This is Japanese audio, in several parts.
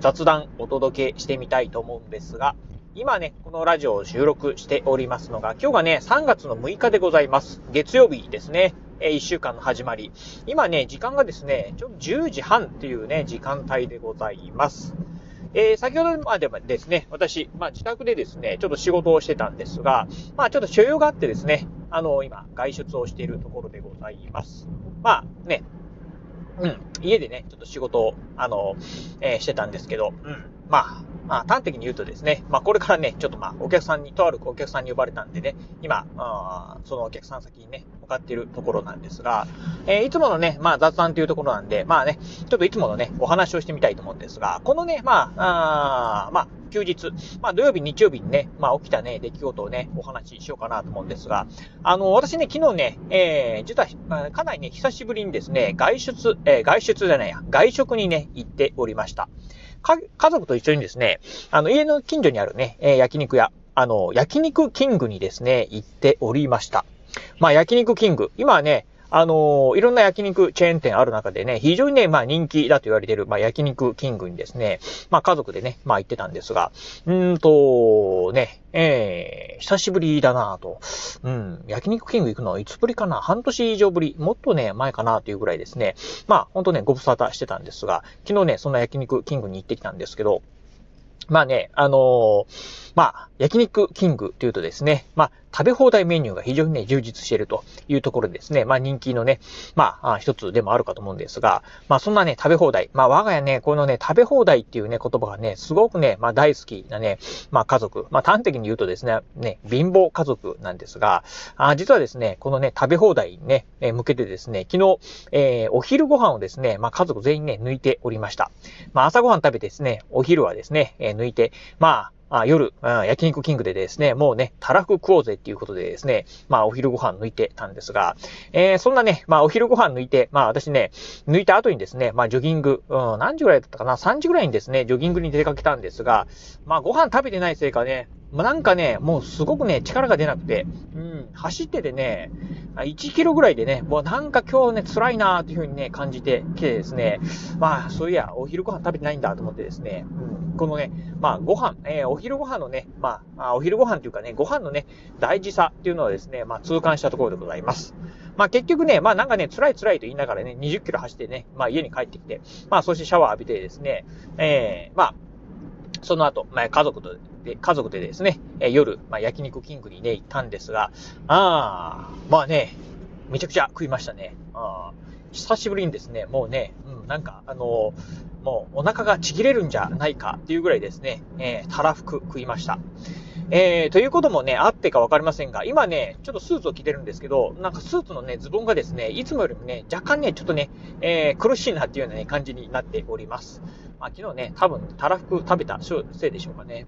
雑談お届けしてみたいと思うんですが、今ね、このラジオを収録しておりますのが、今日がね、3月の6日でございます。月曜日ですね。え1週間の始まり。今ね、時間がですね、ちょっと10時半っていうね、時間帯でございます。えー、先ほどまではですね、私、まあ自宅でですね、ちょっと仕事をしてたんですが、まあちょっと所用があってですね、あの、今、外出をしているところでございます。まあね、うん、家でね、ちょっと仕事を、あの、えー、してたんですけど、うん、まあ、まあ、端的に言うとですね、まあ、これからね、ちょっとまあ、お客さんに、とあるお客さんに呼ばれたんでね、今、あそのお客さん先にね、向かっているところなんですが、えー、いつものね、まあ、雑談というところなんで、まあね、ちょっといつものね、お話をしてみたいと思うんですが、このね、まあ、あまあ、休日、まあ土曜日、日曜日にね、まあ起きたね、出来事をね、お話ししようかなと思うんですが、あの、私ね、昨日ね、えー、実は、かなりね、久しぶりにですね、外出、えー、外出じゃないや、外食にね、行っておりました。家族と一緒にですね、あの、家の近所にあるね、えー、焼肉屋、あの、焼肉キングにですね、行っておりました。まあ、焼肉キング。今はね、あの、いろんな焼肉チェーン店ある中でね、非常にね、まあ人気だと言われている、まあ焼肉キングにですね、まあ家族でね、まあ行ってたんですが、うんと、ね、えー、久しぶりだなぁと。うん、焼肉キング行くのはいつぶりかな？半年以上ぶり。もっとね、前かなというぐらいですね。まあ、ほんとね、ご無沙汰してたんですが、昨日ね、そんな焼肉キングに行ってきたんですけど、まあね、あのー、まあ、焼肉キングというとですね、まあ、食べ放題メニューが非常にね、充実しているというところですね、まあ人気のね、まあ、一つでもあるかと思うんですが、まあそんなね、食べ放題。まあ我が家ね、このね、食べ放題っていうね、言葉がね、すごくね、まあ大好きなね、まあ家族。まあ端的に言うとですね、ね、貧乏家族なんですが、あ実はですね、このね、食べ放題にね、え向けてですね、昨日、えー、お昼ご飯をですね、まあ家族全員ね、抜いておりました。まあ朝ご飯食べてですね、お昼はですね、えー、抜いて、まあ、あ夜、焼肉キングでですね、もうね、たらふく食おうぜっていうことでですね、まあお昼ご飯抜いてたんですが、えー、そんなね、まあお昼ご飯抜いて、まあ私ね、抜いた後にですね、まあジョギング、うん、何時ぐらいだったかな ?3 時ぐらいにですね、ジョギングに出かけたんですが、まあご飯食べてないせいかね、まあ、なんかね、もうすごくね、力が出なくて、うん、走っててね、1キロぐらいでね、もうなんか今日ね、辛いなーっていう風にね、感じてきてですね、まあ、そういや、お昼ご飯食べてないんだと思ってですね、うん、このね、まあ、ご飯、えー、お昼ご飯のね、まあ、お昼ご飯っていうかね、ご飯のね、大事さっていうのはですね、まあ、痛感したところでございます。まあ、結局ね、まあ、なんかね、辛い辛いと言いながらね、20キロ走ってね、まあ、家に帰ってきて、まあ、そしてシャワー浴びてですね、えー、まあ、その後、まあ、家族と、で、家族でですね、え夜、まあ、焼肉キングにね、行ったんですが、ああ、まあね、めちゃくちゃ食いましたね。あ久しぶりにですね、もうね、うん、なんか、あのー、もうお腹がちぎれるんじゃないかっていうぐらいですね、えー、たらふく食いました。えー、ということもね、あってかわかりませんが、今ね、ちょっとスーツを着てるんですけど、なんかスーツのね、ズボンがですね、いつもよりもね、若干ね、ちょっとね、えー、苦しいなっていうようなね、感じになっております。まあ、昨日ね、多分、たらふく食べたせいでしょうかね。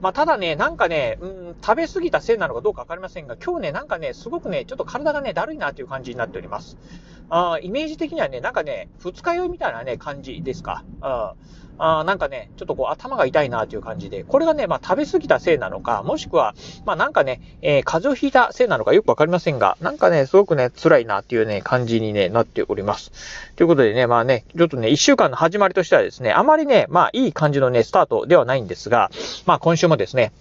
まあ、ただね、なんかね、うん、食べ過ぎたせいなのかどうかわかりませんが、今日ね、なんかね、すごくね、ちょっと体がね、だるいなという感じになっております。あイメージ的にはね、なんかね、二日酔いみたいなね、感じですか？ああなんかね、ちょっとこう頭が痛いなという感じで、これがね、まあ食べ過ぎたせいなのか、もしくは、まあなんかね、えー、風邪をひいたせいなのかよくわかりませんが、なんかね、すごくね、辛いなっていうね、感じにね、なっております。ということでね、まあね、ちょっとね、一週間の始まりとしてはですね、あまりね、まあいい感じのね、スタートではないんですが、まあ今週もですね、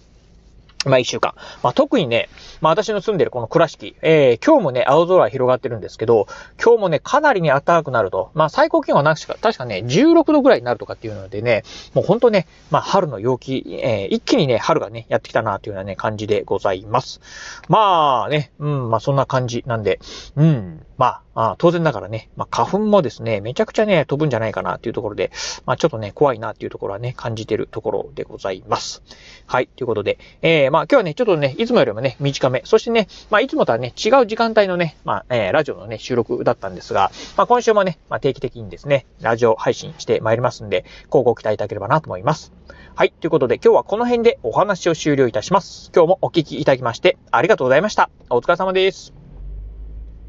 まあ一週間。まあ特にね、まあ私の住んでるこの倉敷、えー、今日もね、青空広がってるんですけど、今日もね、かなりね、暖かくなると。まあ最高気温は確か、確かね、16度ぐらいになるとかっていうのでね、もうほんとね、まあ春の陽気、えー、一気にね、春がね、やってきたなというようなね、感じでございます。まあね、うん、まあそんな感じなんで、うん、まあ、あ当然ながらね、まあ、花粉もですね、めちゃくちゃね、飛ぶんじゃないかなっていうところで、まあ、ちょっとね、怖いなっていうところはね、感じてるところでございます。はい、ということで、えー、まあ今日はね、ちょっとね、いつもよりもね、短め。そしてね、まあいつもとはね、違う時間帯のね、まあ、えー、ラジオのね、収録だったんですが、まあ今週もね、まあ定期的にですね、ラジオ配信してまいりますんで、今後ご期待いただければなと思います。はい。ということで今日はこの辺でお話を終了いたします。今日もお聞きいただきましてありがとうございました。お疲れ様です。